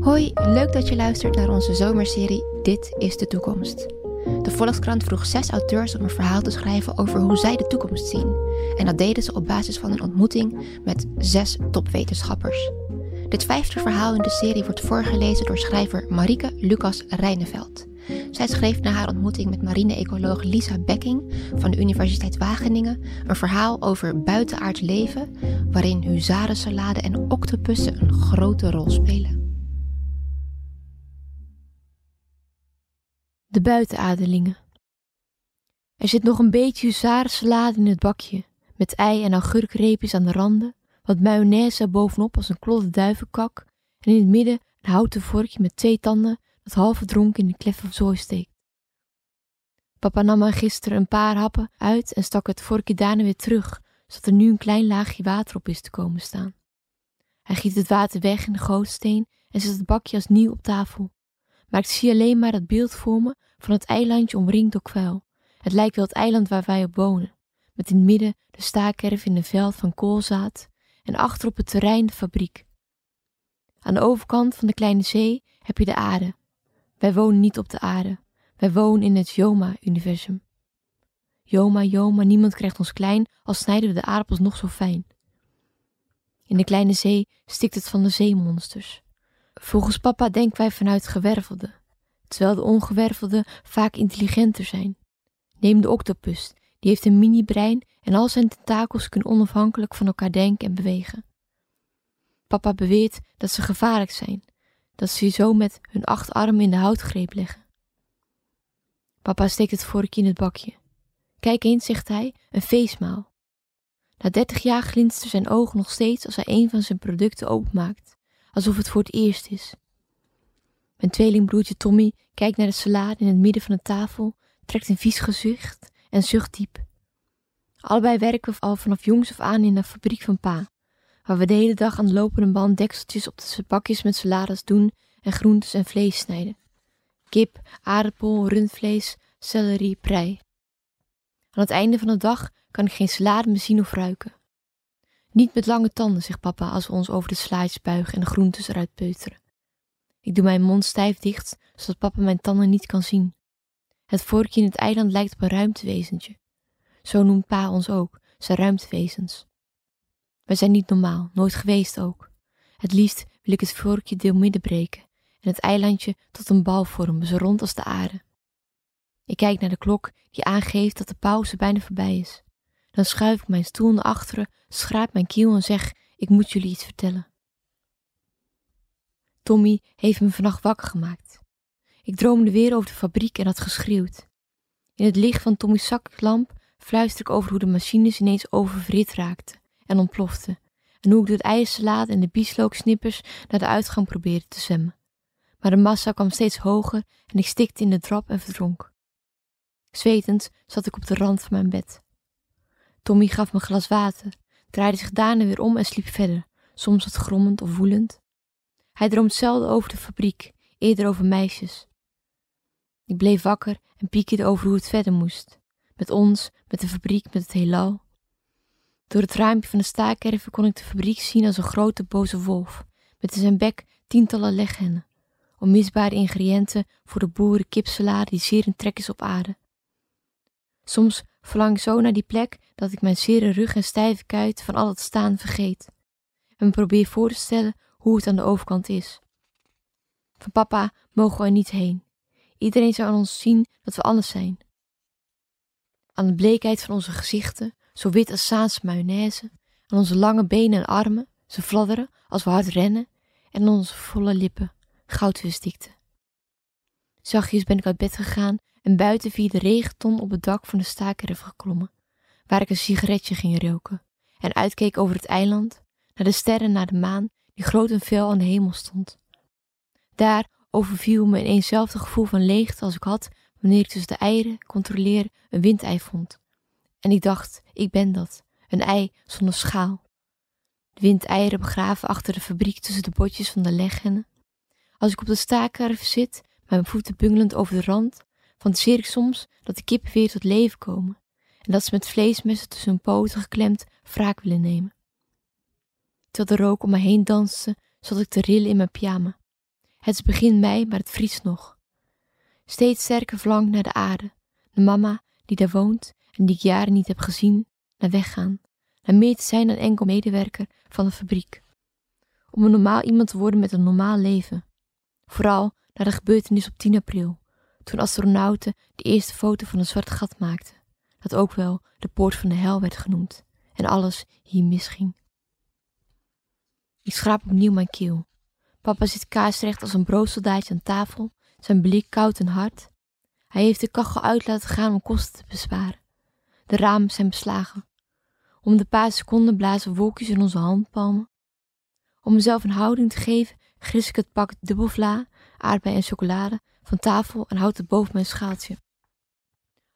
Hoi, leuk dat je luistert naar onze zomerserie Dit is de toekomst. De Volkskrant vroeg zes auteurs om een verhaal te schrijven over hoe zij de toekomst zien. En dat deden ze op basis van een ontmoeting met zes topwetenschappers. Dit vijfde verhaal in de serie wordt voorgelezen door schrijver Marike Lucas Rijneveld. Zij schreef na haar ontmoeting met marine-ecoloog Lisa Becking van de Universiteit Wageningen een verhaal over buitenaards leven, waarin huzarensalade en octopussen een grote rol spelen. De buitenadelingen. Er zit nog een beetje huzarensalade in het bakje, met ei en augurkreepjes aan de randen, wat mayonaise bovenop als een klodde duivenkak en in het midden een houten vorkje met twee tanden dat half verdronken in de klef of zooi steekt. Papa nam er gisteren een paar happen uit en stak het vorkje daarna weer terug, zodat er nu een klein laagje water op is te komen staan. Hij giet het water weg in de gootsteen en zet het bakje als nieuw op tafel. Maar ik zie alleen maar het beeld voor me van het eilandje omringd door kvuil. Het lijkt wel het eiland waar wij op wonen, met in het midden de staakerf in een veld van koolzaad en achter op het terrein de fabriek. Aan de overkant van de kleine zee heb je de aarde. Wij wonen niet op de aarde. Wij wonen in het Joma-universum. Joma, Joma, niemand krijgt ons klein, al snijden we de aardappels nog zo fijn. In de kleine zee stikt het van de zeemonsters. Volgens papa denken wij vanuit gewervelde, terwijl de ongewervelde vaak intelligenter zijn. Neem de octopus, die heeft een mini-brein en al zijn tentakels kunnen onafhankelijk van elkaar denken en bewegen. Papa beweert dat ze gevaarlijk zijn, dat ze zo met hun acht armen in de houtgreep leggen. Papa steekt het vorkje in het bakje. Kijk eens, zegt hij, een feestmaal. Na dertig jaar glinsteren zijn ogen nog steeds als hij een van zijn producten openmaakt, alsof het voor het eerst is. Mijn tweelingbroertje Tommy kijkt naar de salade in het midden van de tafel, trekt een vies gezicht en zucht diep. Allebei werken we al vanaf jongs af aan in de fabriek van pa, waar we de hele dag aan de lopende band dekseltjes op de bakjes met salades doen en groentes en vlees snijden. Kip, aardappel, rundvlees, celery, prei. Aan het einde van de dag kan ik geen salade meer zien of ruiken. Niet met lange tanden, zegt papa als we ons over de slaatjes buigen en de groentes eruit peuteren. Ik doe mijn mond stijf dicht, zodat papa mijn tanden niet kan zien. Het vorkje in het eiland lijkt op een ruimtewezentje. Zo noemt pa ons ook, zijn ruimtewezens. Wij zijn niet normaal, nooit geweest ook. Het liefst wil ik het vorkje deel midden breken en het eilandje tot een bal vormen, zo rond als de aarde. Ik kijk naar de klok die aangeeft dat de pauze bijna voorbij is. Dan schuif ik mijn stoel naar achteren, schraap mijn kiel en zeg: Ik moet jullie iets vertellen. Tommy heeft me vannacht wakker gemaakt. Ik droomde weer over de fabriek en had geschreeuwd. In het licht van Tommy's zaklamp fluister ik over hoe de machines ineens oververhit raakten en ontploften, en hoe ik door het en de bieslook-snippers naar de uitgang probeerde te zwemmen. Maar de massa kwam steeds hoger en ik stikte in de drap en verdronk. Zwetend zat ik op de rand van mijn bed. Tommy gaf me een glas water, draaide zich daarna weer om en sliep verder, soms wat grommend of woelend. Hij droomt zelden over de fabriek, eerder over meisjes. Ik bleef wakker en piekerde over hoe het verder moest. Met ons, met de fabriek, met het heelal. Door het raampje van de staakerven kon ik de fabriek zien als een grote boze wolf, met in zijn bek tientallen leghennen. Onmisbare ingrediënten voor de boeren kipsalade die zeer in trek is op aarde. Soms verlang ik zo naar die plek dat ik mijn zere rug en stijve kuit van al het staan vergeet. En me probeer voor te stellen hoe het aan de overkant is. Van papa mogen we er niet heen. Iedereen zou aan ons zien dat we anders zijn. Aan de bleekheid van onze gezichten, zo wit als Saanse mayonaise, aan onze lange benen en armen, ze fladderen als we hard rennen, en onze volle lippen, goudvisdikte. Zachtjes ben ik uit bed gegaan en buiten via de regenton op het dak van de staakerf geklommen, waar ik een sigaretje ging roken en uitkeek over het eiland, naar de sterren, naar de maan, die groot en fel aan de hemel stond. Daar overviel me een eenzelfde gevoel van leegte als ik had wanneer ik tussen de eieren controleer een windei vond. En ik dacht, ik ben dat, een ei zonder schaal. De windeieren begraven achter de fabriek tussen de botjes van de leghennen. Als ik op de staakerf zit, mijn voeten bungelend over de rand, fantaseer ik soms dat de kippen weer tot leven komen en dat ze met vleesmessen tussen hun poten geklemd wraak willen nemen. Terwijl de rook om me heen danste, zat ik te rillen in mijn pyjama. Het is begin mei, maar het vriest nog. Steeds sterker verlang naar de aarde, de mama die daar woont en die ik jaren niet heb gezien, naar weggaan, naar meer te zijn dan enkel medewerker van een fabriek. Om een normaal iemand te worden met een normaal leven. Vooral na de gebeurtenis op 10 april, toen astronauten de eerste foto van een zwart gat maakten, dat ook wel de poort van de hel werd genoemd, en alles hier misging. Ik schraap opnieuw mijn keel. Papa zit kaarsrecht als een broodsoldaatje aan tafel, zijn blik koud en hard. Hij heeft de kachel uit laten gaan om kosten te besparen. De ramen zijn beslagen. Om de paar seconden blazen wolkjes in onze handpalmen. Om mezelf een houding te geven, gris ik het pak dubbelvla, aardbei en chocolade van tafel en houd het boven mijn schaaltje.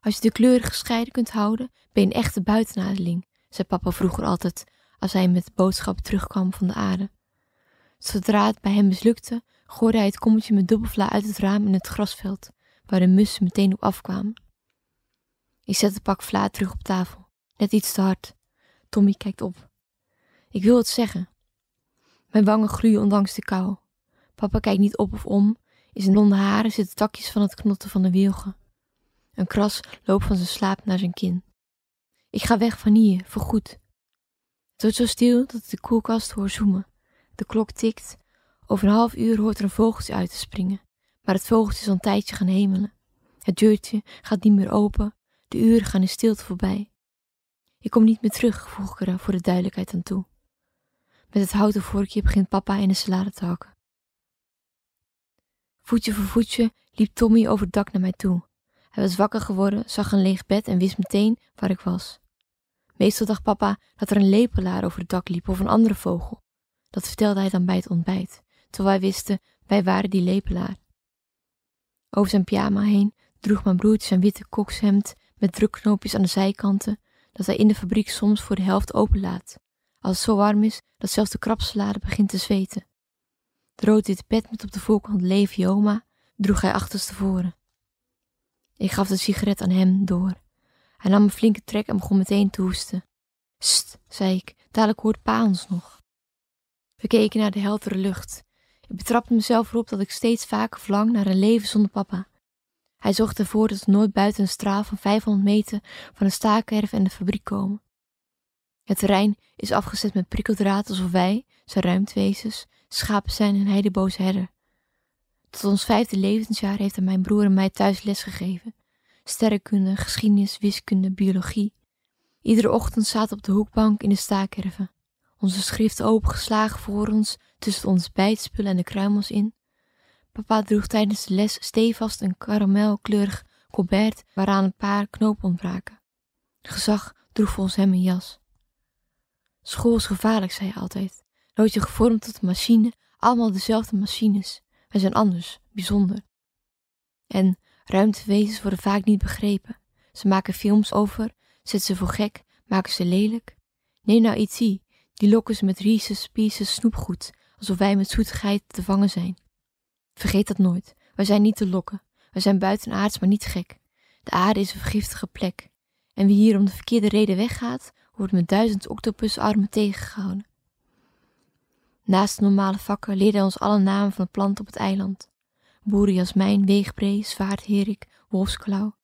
Als je de kleuren gescheiden kunt houden, ben je een echte buitenadeling, zei papa vroeger altijd als hij met boodschappen terugkwam van de aarde. Zodra het bij hem mislukte, gooide hij het kommetje met dubbelvla uit het raam in het grasveld, waar de mussen meteen op afkwamen. Ik zet het pak vla terug op tafel, net iets te hard. Tommy kijkt op. Ik wil het zeggen. Mijn wangen groeien ondanks de kou. Papa kijkt niet op of om. In zijn blonde haren zitten takjes van het knotten van de wilgen. Een kras loopt van zijn slaap naar zijn kin. Ik ga weg van hier, voorgoed. Het wordt zo stil dat ik de koelkast hoor zoemen. De klok tikt. Over een half uur hoort er een vogeltje uit te springen. Maar het vogeltje is al een tijdje gaan hemelen. Het deurtje gaat niet meer open. De uren gaan in stilte voorbij. Ik kom niet meer terug, voeg ik er voor de duidelijkheid aan toe. Met het houten vorkje begint papa in de salade te hakken. Voetje voor voetje liep Tommy over het dak naar mij toe. Hij was wakker geworden, zag een leeg bed en wist meteen waar ik was. Meestal dacht papa dat er een lepelaar over het dak liep of een andere vogel. Dat vertelde hij dan bij het ontbijt, terwijl wij wisten, wij waren die lepelaar. Over zijn pyjama heen droeg mijn broertje zijn witte kokshemd met drukknoopjes aan de zijkanten, dat hij in de fabriek soms voor de helft openlaat, als het zo warm is dat zelfs de krapsalade begint te zweten. De rood-witte pet met op de voorkant Levi Oma droeg hij achterstevoren. Ik gaf de sigaret aan hem door. Hij nam een flinke trek en begon meteen te hoesten. St, zei ik, dadelijk hoort pa ons nog. We keken naar de heldere lucht. Ik betrapte mezelf erop dat ik steeds vaker verlang naar een leven zonder papa. Hij zorgde ervoor dat we nooit buiten een straal van 500 meter van de staakerf en de fabriek komen. Het terrein is afgezet met prikkeldraad alsof wij, zijn ruimtwezens, schapen zijn en hij boze herder. Tot ons vijfde levensjaar heeft hij mijn broer en mij thuis les gegeven. Sterrenkunde, geschiedenis, wiskunde, biologie. Iedere ochtend zaten op de hoekbank in de staakerven. Onze schriften opengeslagen voor ons, tussen ons bijtspullen en de kruimels in. Papa droeg tijdens de les stevast een karamelkleurig colbert waaraan een paar knopen ontbraken. Gezag droeg volgens hem een jas. School is gevaarlijk, zei hij altijd. Nooit je gevormd tot een machine, allemaal dezelfde machines. Wij zijn anders, bijzonder. En ruimtewezens worden vaak niet begrepen. Ze maken films over, zetten ze voor gek, maken ze lelijk. Neem nou iets die lokken ze met Reese's Pieces snoepgoed, alsof wij met zoetigheid te vangen zijn. Vergeet dat nooit, wij zijn niet te lokken. Wij zijn buitenaards, maar niet gek. De aarde is een vergiftige plek. En wie hier om de verkeerde reden weggaat, wordt met duizend octopusarmen tegengehouden. Naast de normale vakken leerde hij ons alle namen van de planten op het eiland. Boerenjasmijn, weegbree, zwaardherik, wolfsklauw.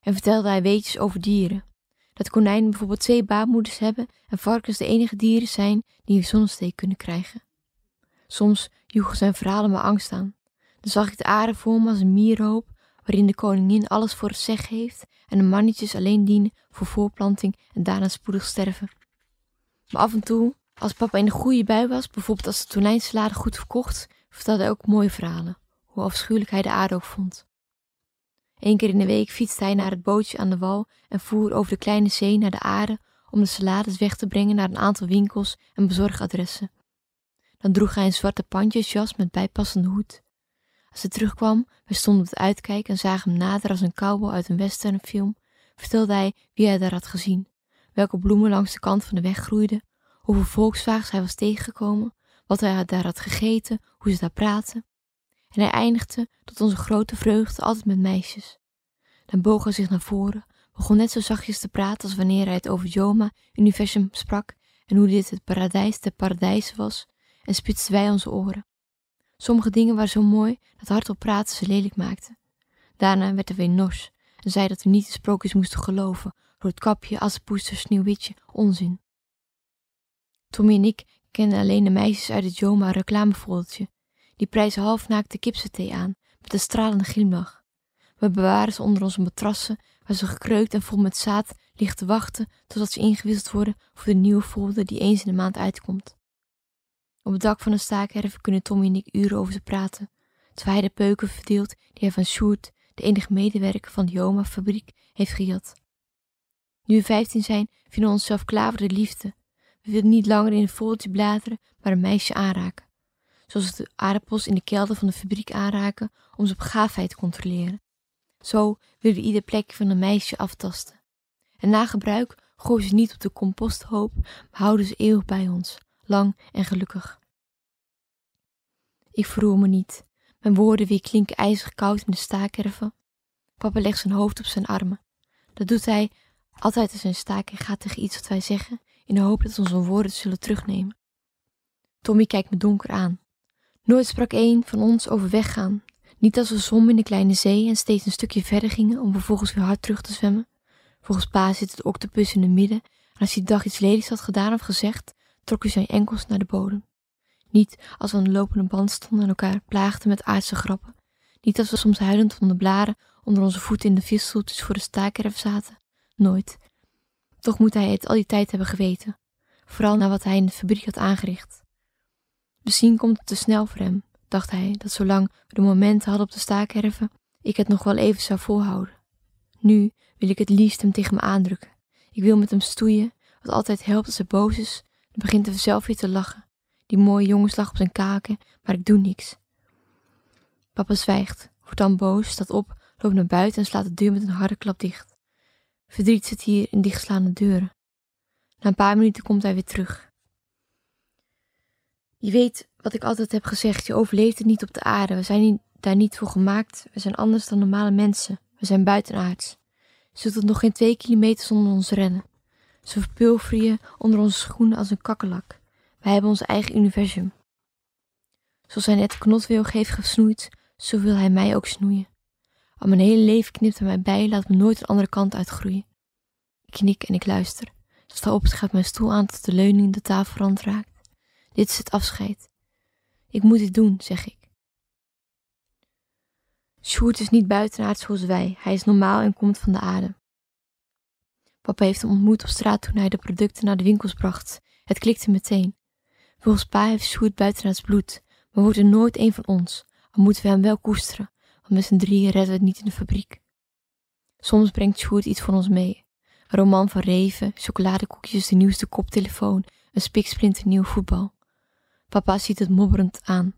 En vertelde hij weetjes over dieren. Dat konijnen bijvoorbeeld twee baarmoeders hebben en varkens de enige dieren zijn die een zonnesteek kunnen krijgen. Soms joegen zijn verhalen me angst aan. Dan zag ik de aarde voor me als een mierhoop waarin de koningin alles voor het zeg heeft en de mannetjes alleen dienen voor voorplanting en daarna spoedig sterven. Maar af en toe, als papa in de goede bui was, bijvoorbeeld als de tonijnsalade goed verkocht, vertelde hij ook mooie verhalen, hoe afschuwelijk hij de aarde ook vond. Eén keer in de week fietste hij naar het bootje aan de wal en voer over de kleine zee naar de aarde om de salades weg te brengen naar een aantal winkels en bezorgadressen. Dan droeg hij een zwarte pandjesjas met bijpassende hoed. Als hij terugkwam, we stonden op het uitkijk en zagen hem nader als een cowboy uit een westernfilm, vertelde hij wie hij daar had gezien, welke bloemen langs de kant van de weg groeiden, hoeveel volkswagens hij was tegengekomen, wat hij daar had gegeten, hoe ze daar praten. En hij eindigde tot onze grote vreugde altijd met meisjes. Dan boog hij zich naar voren, begon net zo zachtjes te praten als wanneer hij het over Joma, universum sprak en hoe dit het paradijs der paradijzen was en spitsten wij onze oren. Sommige dingen waren zo mooi dat hardop praten ze lelijk maakte. Daarna werd er weer en zei dat we niet de sprookjes moesten geloven door het kapje, assenpoester, sneeuwwitje, onzin. Tommy en ik kenden alleen de meisjes uit het Joma reclamefoldertje. Die prijzen halfnaakte kipsethee aan, met een stralende glimlach. We bewaren ze onder onze matrassen, waar ze gekreukt en vol met zaad liggen te wachten totdat ze ingewisseld worden voor de nieuwe folder die eens in de maand uitkomt. Op het dak van een staakerven kunnen Tommy en ik uren over ze praten, terwijl hij de peuken verdeelt die hij van Sjoerd, de enige medewerker van de Joma-fabriek, heeft gejat. Nu we vijftien zijn, vinden we onszelf klaar voor de liefde. We willen niet langer in een foldertje bladeren, maar een meisje aanraken. Zoals we de aardappels in de kelder van de fabriek aanraken om ze op gaafheid te controleren. Zo willen we ieder plekje van een meisje aftasten. En na gebruik gooien ze niet op de composthoop, maar houden ze eeuwig bij ons, lang en gelukkig. Ik verroer me niet. Mijn woorden weer klinken ijzig koud in de staakerven. Papa legt zijn hoofd op zijn armen. Dat doet hij altijd als zijn staak en gaat tegen iets wat wij zeggen, in de hoop dat onze woorden zullen terugnemen. Tommy kijkt me donker aan. Nooit sprak een van ons over weggaan. Niet als we zwommen in de kleine zee en steeds een stukje verder gingen om vervolgens weer hard terug te zwemmen. Volgens pa zit het octopus in het midden en als hij dag iets ledigs had gedaan of gezegd, trok hij zijn enkels naar de bodem. Niet als we aan de lopende band stonden en elkaar plaagden met aardse grappen. Niet als we soms huilend onder blaren onder onze voeten in de visstoeltjes voor de staakerf zaten. Nooit. Toch moet hij het al die tijd hebben geweten. Vooral na wat hij in de fabriek had aangericht. Misschien komt het te snel voor hem, dacht hij, dat zolang we de momenten hadden op de staakerven, ik het nog wel even zou volhouden. Nu wil ik het liefst hem tegen me aandrukken. Ik wil met hem stoeien, wat altijd helpt als hij boos is, dan begint hij zelf weer te lachen. Die mooie jongenslag op zijn kaken, maar ik doe niks. Papa zwijgt, wordt dan boos, staat op, loopt naar buiten en slaat de deur met een harde klap dicht. Verdriet zit hier in dichtslaande deuren. Na een paar minuten komt hij weer terug. Je weet wat ik altijd heb gezegd, je overleeft het niet op de aarde. We zijn daar niet voor gemaakt. We zijn anders dan normale mensen. We zijn buitenaards. Zult het nog geen twee kilometer zonder ons rennen. Ze verpulveren onder onze schoenen als een kakkelak. Wij hebben ons eigen universum. Zoals hij net knotwilg heeft gesnoeid, zo wil hij mij ook snoeien. Al mijn hele leven knipt hij mij bij, laat me nooit een andere kant uitgroeien. Ik knik en ik luister. Sta op, schuift mijn stoel aan tot de leuning de tafelrand raakt. Dit is het afscheid. Ik moet dit doen, zeg ik. Sjoerd is niet buitenaard zoals wij. Hij is normaal en komt van de aarde. Papa heeft hem ontmoet op straat toen hij de producten naar de winkels bracht. Het klikte meteen. Volgens pa heeft Sjoerd buitenaards bloed, maar wordt er nooit een van ons, al moeten we hem wel koesteren, want met z'n drieën redden we het niet in de fabriek. Soms brengt Sjoerd iets voor ons mee. Een roman van reven, chocoladekoekjes, de nieuwste koptelefoon, een spiksplinter nieuw voetbal. Papa ziet het mobberend aan.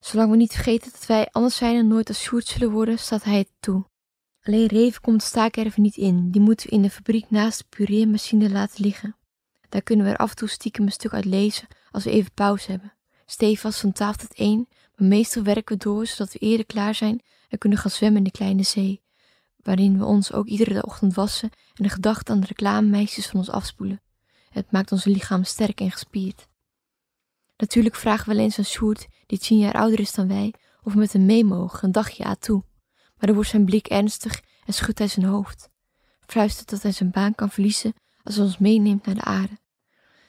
Zolang we niet vergeten dat wij anders zijn en nooit als Sjoerd zullen worden, staat hij het toe. Alleen Reven komt staakerven niet in. Die moeten we in de fabriek naast de pureermachine laten liggen. Daar kunnen we er af en toe stiekem een stuk uit lezen als we even pauze hebben. Stevast van tafel tot één, maar meestal werken we door zodat we eerder klaar zijn en kunnen gaan zwemmen in de kleine zee, waarin we ons ook iedere ochtend wassen en de gedachte aan de reclamemeisjes van ons afspoelen. Het maakt ons lichaam sterk en gespierd. Natuurlijk vragen we wel eens aan Sjoerd, die tien jaar ouder is dan wij, of we met hem mee mogen, een dagje aan toe. Maar dan wordt zijn blik ernstig en schudt hij zijn hoofd. Fluistert dat hij zijn baan kan verliezen als hij ons meeneemt naar de aarde.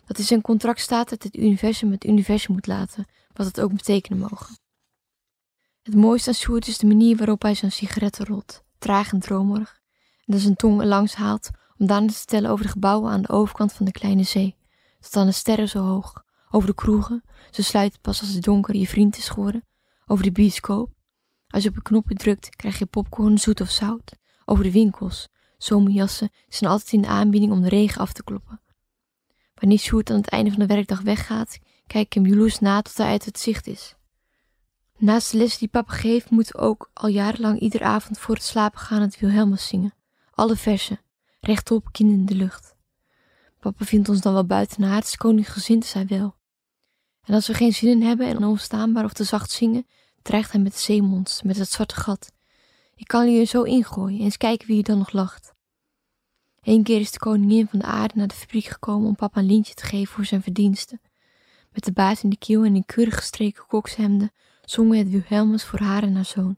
Dat in zijn contract staat dat het universum het universum moet laten, wat het ook betekenen mogen. Het mooiste aan Sjoerd is de manier waarop hij zijn sigaretten rolt, traag en dromerig, en dat zijn tong langs haalt om daarna te vertellen over de gebouwen aan de overkant van de kleine zee, tot aan de sterren zo hoog, over de kroegen, ze sluiten pas als het donker je vriend is geworden, over de bioscoop. Als je op een knopje drukt, krijg je popcorn, zoet of zout. Over de winkels, zomerjassen zijn altijd in de aanbieding om de regen af te kloppen. Wanneer Sjoerd aan het einde van de werkdag weggaat, kijk ik hem jaloers na tot hij uit het zicht is. Naast de les die papa geeft, moeten we ook al jarenlang iedere avond voor het slapen gaan het Wilhelmus zingen. Alle versen, rechtop, kin in de lucht. Papa vindt ons dan wel buitenaards, koningsgezind is hij wel. En als we geen zin in hebben en onverstaanbaar of te zacht zingen, dreigt hij met de zeemonster, met het zwarte gat. Ik kan je er zo ingooien en eens kijken wie er dan nog lacht. Eén keer is de koningin van de aarde naar de fabriek gekomen om papa een lintje te geven voor zijn verdiensten. met de baard in de kiel en in keurig gestreken kokshemden, zongen het Wilhelmus voor haar en haar zoon.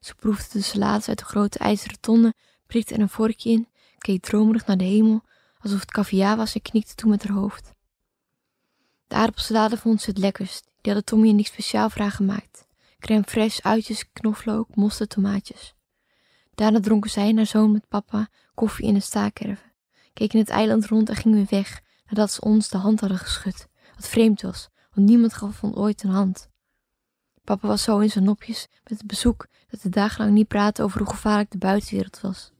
Ze proefde de salades uit de grote ijzeren tonnen, prikte er een vorkje in, keek dromerig naar de hemel, alsof het caviar was en knikte toe met haar hoofd. De aardappelsalade vond ze het lekkerst. Die hadden Tommy en ik speciaal voor haar gemaakt. Crème fraîche, uitjes, knoflook, mosterd, tomaatjes. Daarna dronken zij en haar zoon met papa koffie in een staakerven, keken het eiland rond en gingen weer weg nadat ze ons de hand hadden geschud. Wat vreemd was, want niemand gaf ons ooit een hand. Papa was zo in zijn nopjes met het bezoek dat hij dagenlang niet praatte over hoe gevaarlijk de buitenwereld was.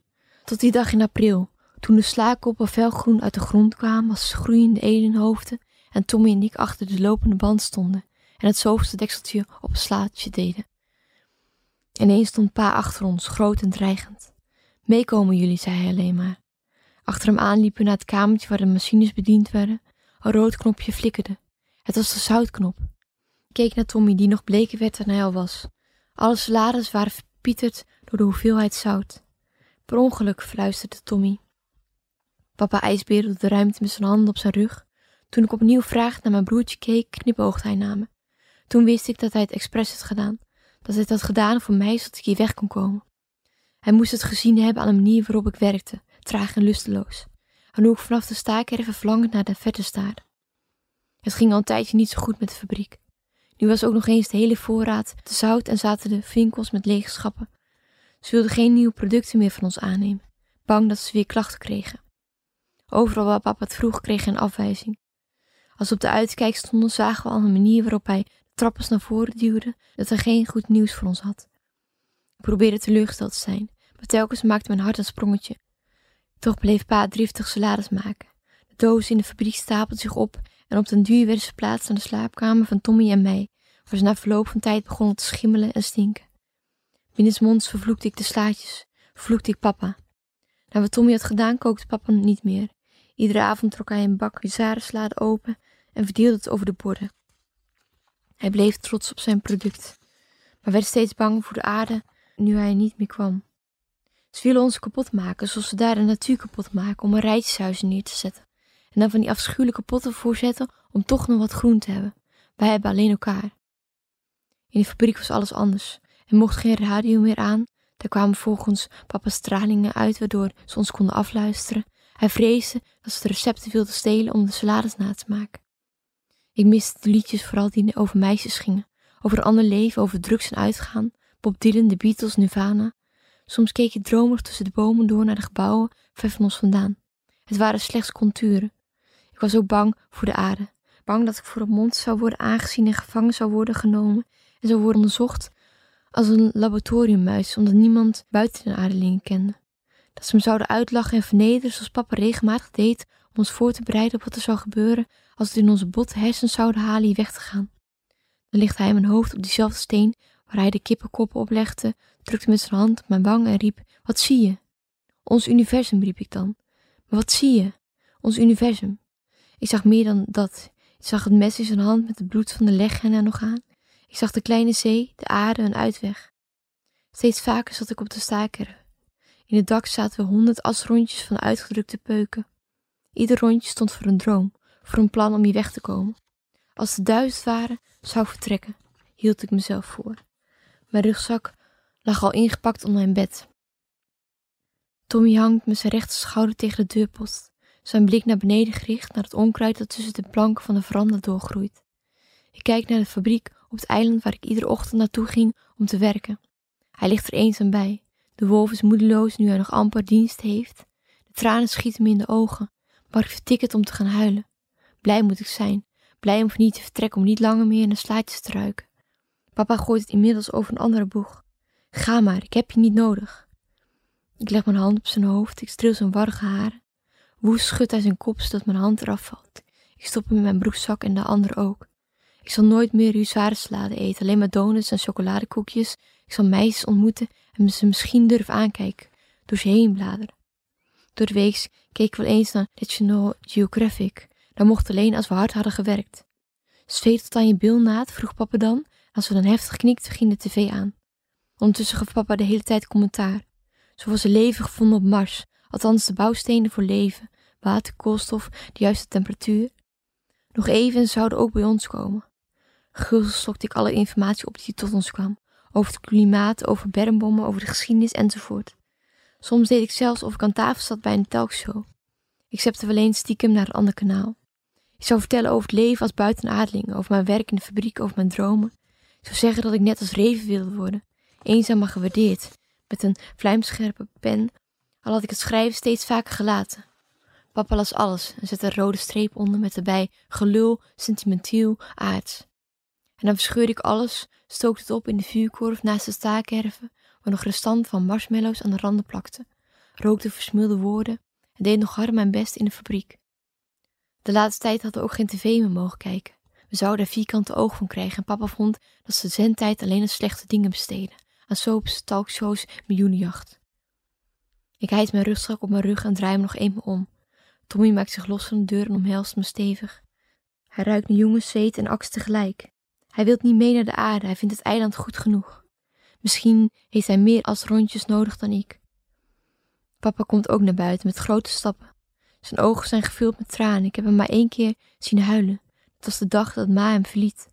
Tot die dag in april, toen de slaakoppen felgroen uit de grond kwamen als groeiende edenhoofden en Tommy en ik achter de lopende band stonden en het zoveelste dekseltje op slaatje deden. Ineens stond pa achter ons, groot en dreigend. Meekomen jullie, zei hij alleen maar. Achter hem aan liepen we naar het kamertje waar de machines bediend werden. Een rood knopje flikkerde. Het was de zoutknop. Ik keek naar Tommy, die nog bleker werd dan hij al was. Alle salades waren verpieterd door de hoeveelheid zout. Per ongeluk, fluisterde Tommy. Papa ijsbeerde de ruimte met zijn handen op zijn rug. Toen ik opnieuw vraagde naar mijn broertje keek, knipoogde hij naar me. Toen wist ik dat hij het expres had gedaan. Dat hij het had gedaan voor mij, zodat ik hier weg kon komen. Hij moest het gezien hebben aan de manier waarop ik werkte, traag en lusteloos. En hoe ik vanaf de staakerven verlangend naar de verte staarde. Het ging al een tijdje niet zo goed met de fabriek. Nu was ook nog eens de hele voorraad te zout en zaten de winkels met lege schappen. Ze wilden geen nieuwe producten meer van ons aannemen, bang dat ze weer klachten kregen. Overal waar papa het vroeg, kreeg hij een afwijzing. Als we op de uitkijk stonden, zagen we al een manier waarop hij de trappers naar voren duwde, dat hij geen goed nieuws voor ons had. Ik probeerde teleurgesteld te zijn, maar telkens maakte mijn hart een sprongetje. Toch bleef pa driftig salades maken. De dozen in de fabriek stapelden zich op en op den duur werden ze geplaatst aan de slaapkamer van Tommy en mij, waar ze na verloop van tijd begonnen te schimmelen en stinken. Binnensmonds vervloekte ik de slaatjes, vervloekte ik papa. Na wat Tommy had gedaan, kookte papa niet meer. Iedere avond trok hij een bak huzarenslade open en verdeelde het over de borden. Hij bleef trots op zijn product, maar werd steeds bang voor de aarde nu hij niet meer kwam. Ze willen ons kapot maken, zoals ze daar de natuur kapot maken om een rijtjeshuizen neer te zetten. En dan van die afschuwelijke potten voorzetten om toch nog wat groen te hebben. Wij hebben alleen elkaar. In de fabriek was alles anders. Er mocht geen radio meer aan. Daar kwamen volgens papa stralingen uit waardoor ze ons konden afluisteren. Hij vreesde dat ze de recepten wilden stelen om de salades na te maken. Ik miste de liedjes vooral die over meisjes gingen. Over een ander leven, over drugs en uitgaan. Bob Dylan, de Beatles, Nirvana. Soms keek ik dromig tussen de bomen door naar de gebouwen ver van ons vandaan. Het waren slechts conturen. Ik was ook bang voor de aarde. Bang dat ik voor een mond zou worden aangezien en gevangen zou worden genomen en zou worden onderzocht als een laboratoriummuis, omdat niemand buiten de aardelingen kende. Dat ze me zouden uitlachen en vernederen zoals papa regelmatig deed om ons voor te bereiden op wat er zou gebeuren als we in onze botte hersens zouden halen hier weg te gaan. Dan lichtte hij mijn hoofd op diezelfde steen waar hij de kippenkoppen oplegde, drukte met zijn hand op mijn wang en riep: Wat zie je? Ons universum, riep ik dan. Maar wat zie je? Ons universum. Ik zag meer dan dat. Ik zag het mes in zijn hand met het bloed van de leggen nog aan. Ik zag de kleine zee, de aarde, een uitweg. Steeds vaker zat ik op de staker. In het dak zaten we honderd asrondjes van uitgedrukte peuken. Ieder rondje stond voor een droom, voor een plan om hier weg te komen. Als de duizend waren, zou ik vertrekken, hield ik mezelf voor. Mijn rugzak lag al ingepakt onder mijn bed. Tommy hangt met zijn rechter schouder tegen de deurpost, zijn blik naar beneden gericht naar het onkruid dat tussen de planken van de veranda doorgroeit. Ik kijk naar de fabriek op het eiland waar ik iedere ochtend naartoe ging om te werken. Hij ligt er eenzaam bij. De wolf is moedeloos nu hij nog amper dienst heeft. De tranen schieten me in de ogen, maar ik vertik het om te gaan huilen. Blij moet ik zijn, blij om niet te vertrekken, om niet langer meer in de slaatjes te ruiken. Papa gooit het inmiddels over een andere boeg. Ga maar, ik heb je niet nodig. Ik leg mijn hand op zijn hoofd, ik streel zijn warrige haren. Woest schudt hij zijn kop zodat mijn hand eraf valt. Ik stop hem in mijn broekzak en de andere ook. Ik zal nooit meer huzarensalade eten, alleen maar donuts en chocoladekoekjes. Ik zal meisjes ontmoeten en ze misschien durven aankijken, door ze heen bladeren. Door de weeks keek ik wel eens naar National Geographic. Dat mocht alleen als we hard hadden gewerkt. Zweet tot aan je bilnaad, vroeg papa dan. Als we dan heftig knikten, ging de tv aan. Ondertussen gaf papa de hele tijd commentaar. Zo was er leven gevonden op Mars, althans de bouwstenen voor leven, water, koolstof, de juiste temperatuur. Nog even zouden ook bij ons komen. Gulzig slokte ik alle informatie op die tot ons kwam. Over het klimaat, over bermbommen, over de geschiedenis enzovoort. Soms deed ik zelfs of ik aan tafel zat bij een talkshow. Ik zepte wel eens stiekem naar een ander kanaal. Ik zou vertellen over het leven als buitenaardling, over mijn werk in de fabriek, over mijn dromen. Ik zou zeggen dat ik net als Reven wilde worden, eenzaam maar gewaardeerd, met een vlijmscherpe pen, al had ik het schrijven steeds vaker gelaten. Papa las alles en zette een rode streep onder met erbij gelul, sentimenteel, aards. En dan verscheurde ik alles, stookte het op in de vuurkorf naast de staakerven, waar nog restant van marshmallows aan de randen plakten, rookte versmilde woorden en deed nog hard mijn best in de fabriek. De laatste tijd hadden we ook geen tv meer mogen kijken. We zouden er vierkante oog van krijgen en papa vond dat ze zendtijd alleen aan slechte dingen besteden, aan soaps, talkshows, miljoenenjacht. Ik hijs mijn rugzak op mijn rug en draai me nog eenmaal om. Tommy maakt zich los van de deur en omhelst me stevig. Hij ruikt naar jongens zweet en aks tegelijk. Hij wilt niet mee naar de aarde, hij vindt het eiland goed genoeg. Misschien heeft hij meer als rondjes nodig dan ik. Papa komt ook naar buiten met grote stappen. Zijn ogen zijn gevuld met tranen. Ik heb hem maar één keer zien huilen. Het was de dag dat Ma hem verliet.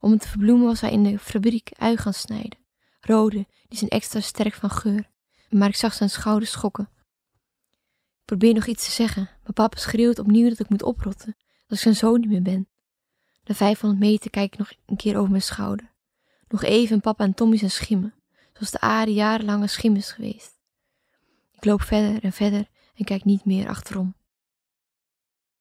Om het te verbloemen was hij in de fabriek ui gaan snijden. Rode, die zijn extra sterk van geur. Maar ik zag zijn schouders schokken. Ik probeer nog iets te zeggen, maar papa schreeuwt opnieuw dat ik moet oprotten. Dat ik zijn zoon niet meer ben. Na 500 meter kijk ik nog een keer over mijn schouder. Nog even en papa en Tommy zijn schimmen, zoals de aarde jarenlang een schim is geweest. Ik loop verder en verder en kijk niet meer achterom.